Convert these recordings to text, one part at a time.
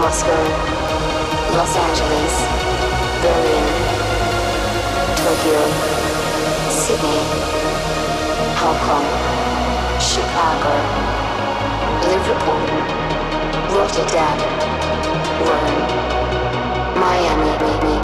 Moscow, Los Angeles, Berlin, Tokyo, Sydney, Hong Kong, Chicago, Liverpool, Rotterdam, Rome, Miami.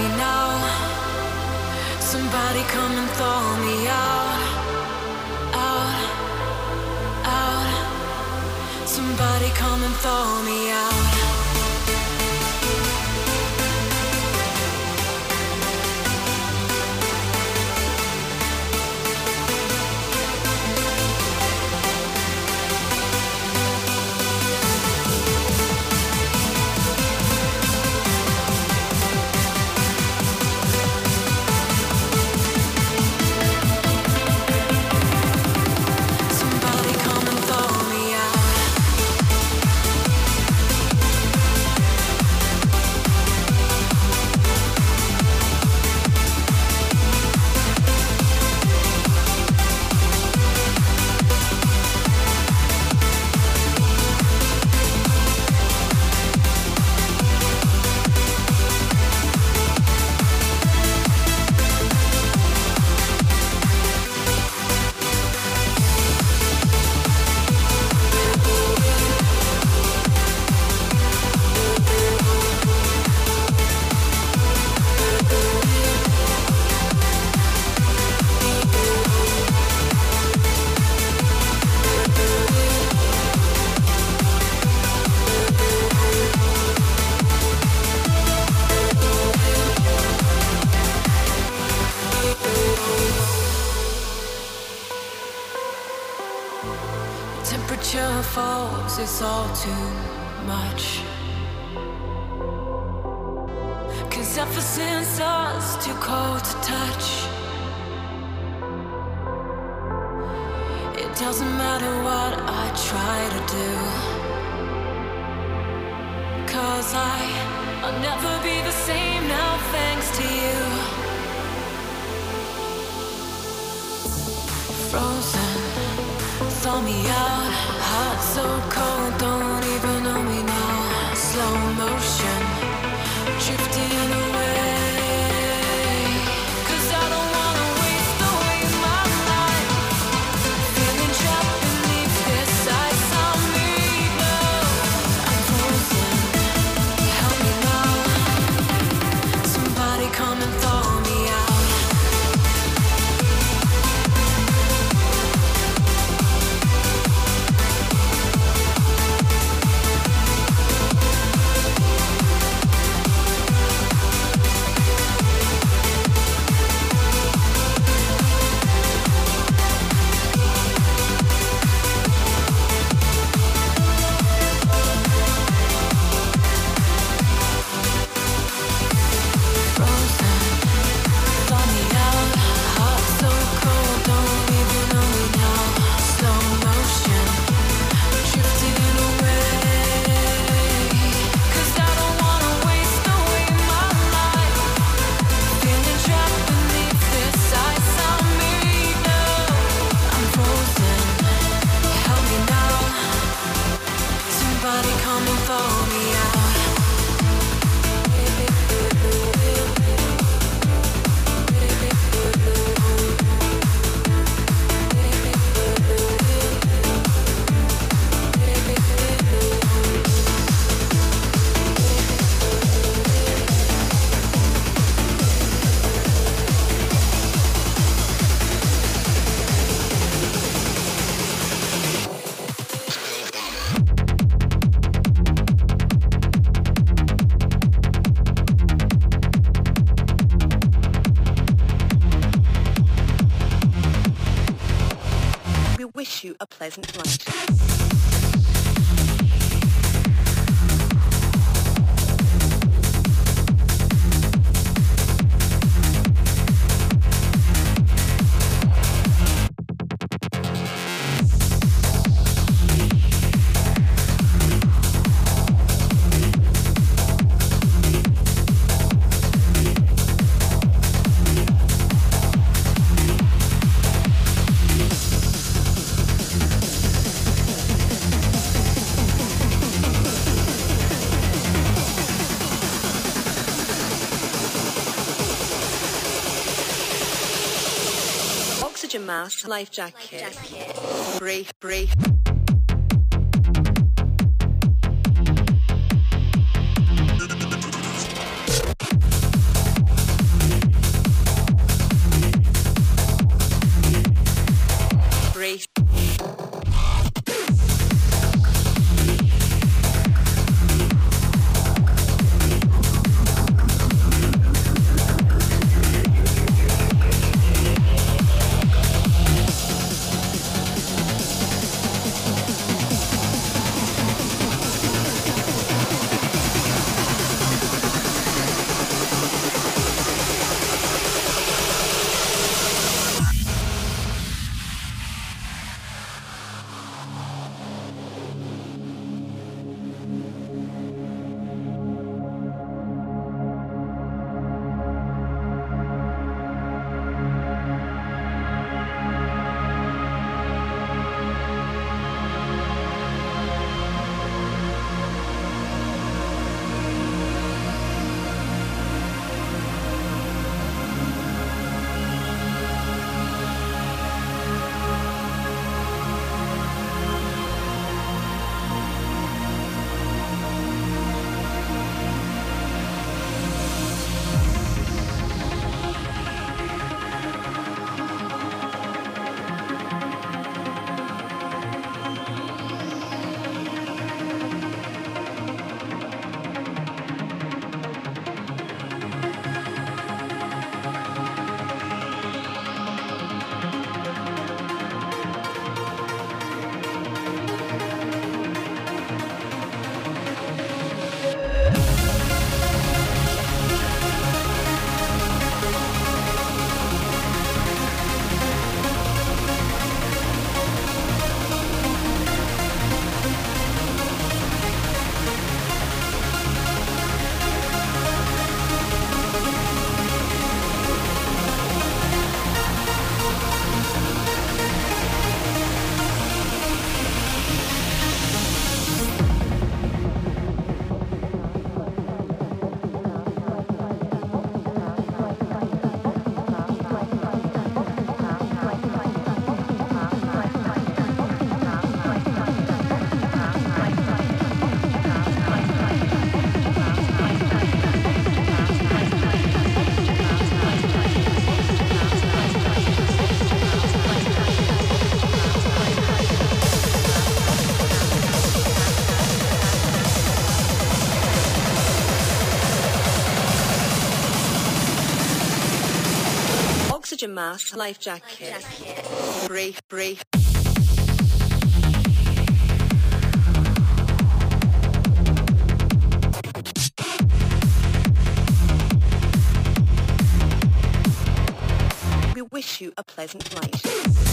me now. Somebody come and throw me out, out, out. Somebody come and throw me out. guys next lunch. Life jacket. Life jacket. Breathe, breathe. Mask, life jacket. Life jacket. We wish you a pleasant night.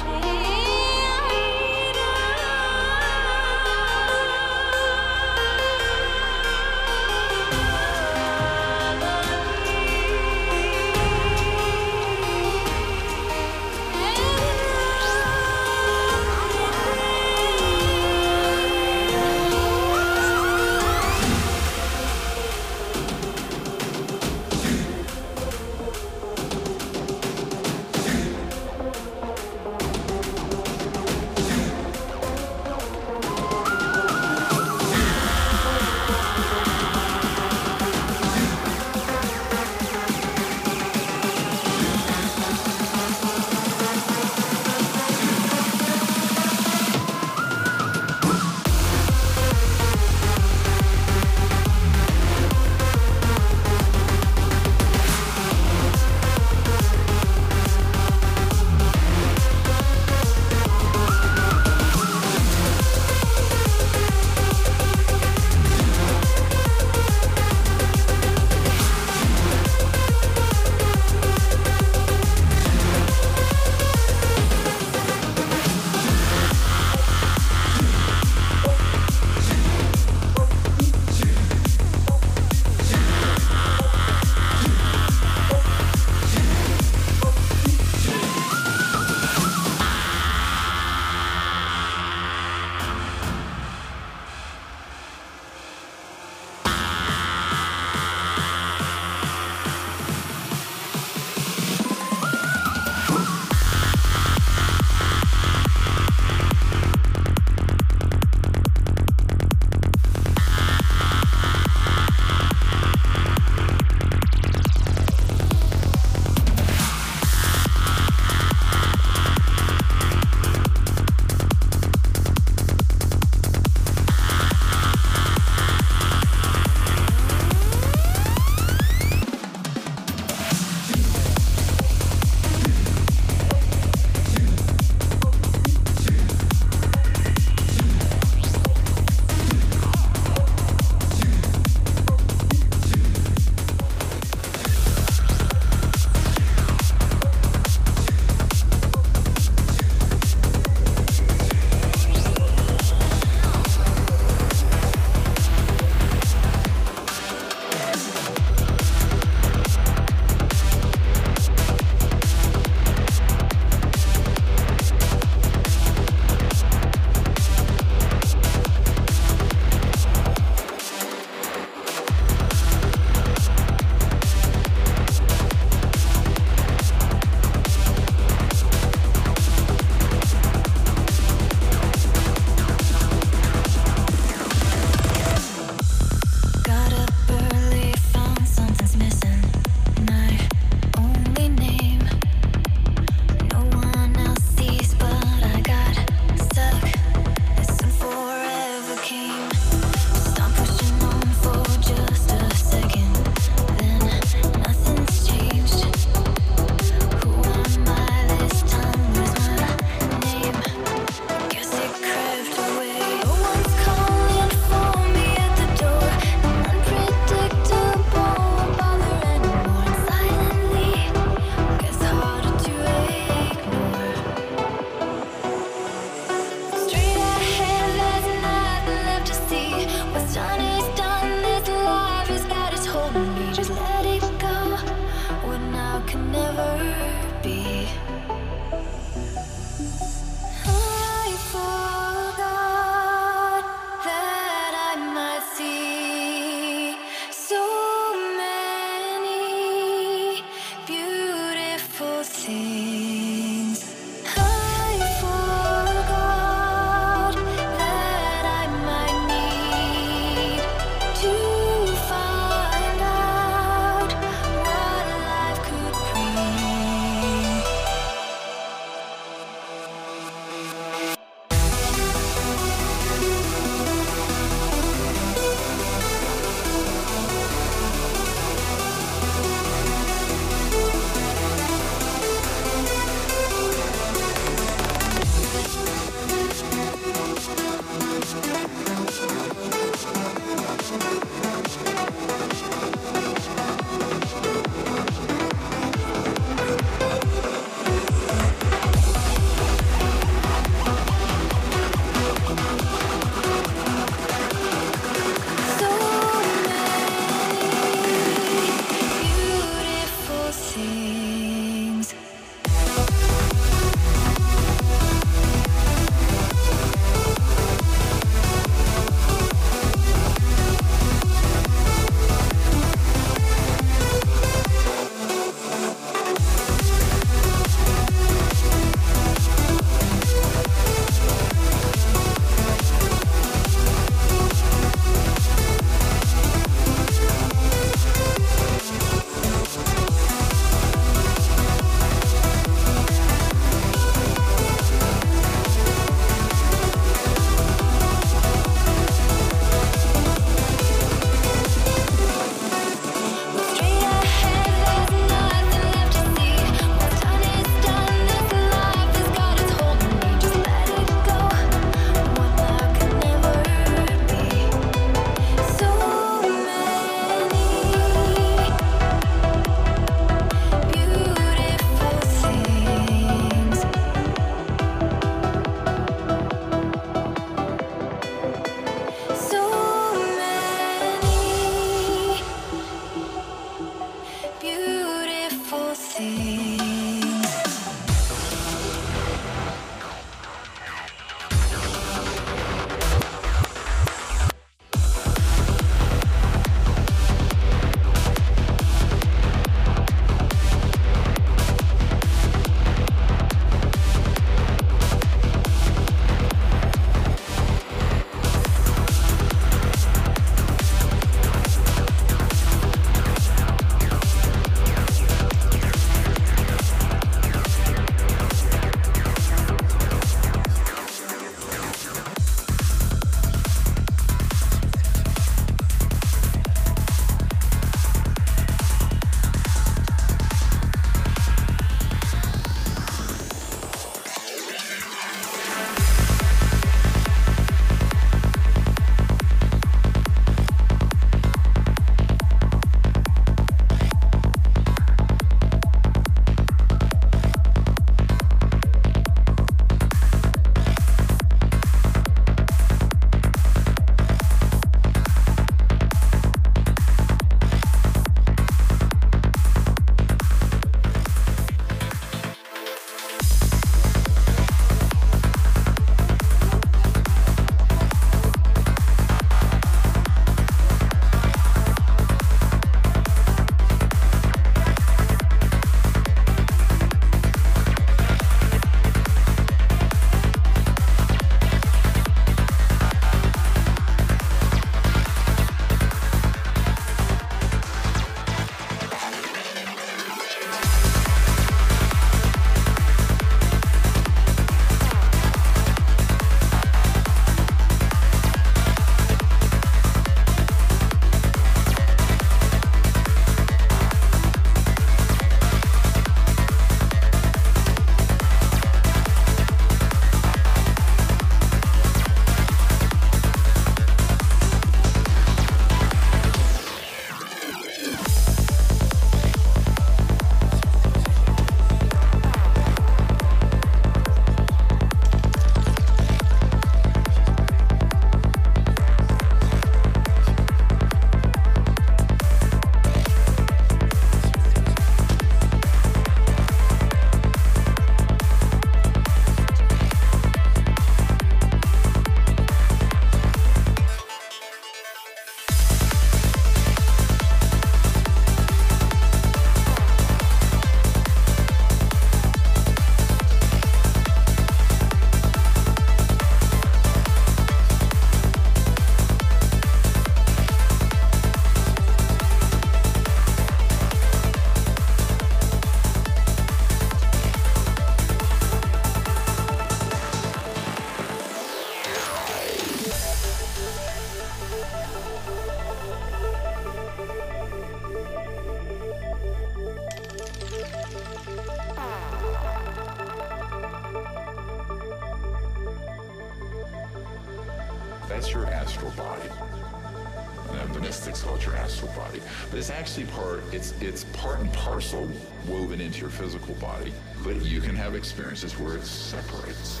It's, it's part and parcel woven into your physical body. But you can have experiences where it separates.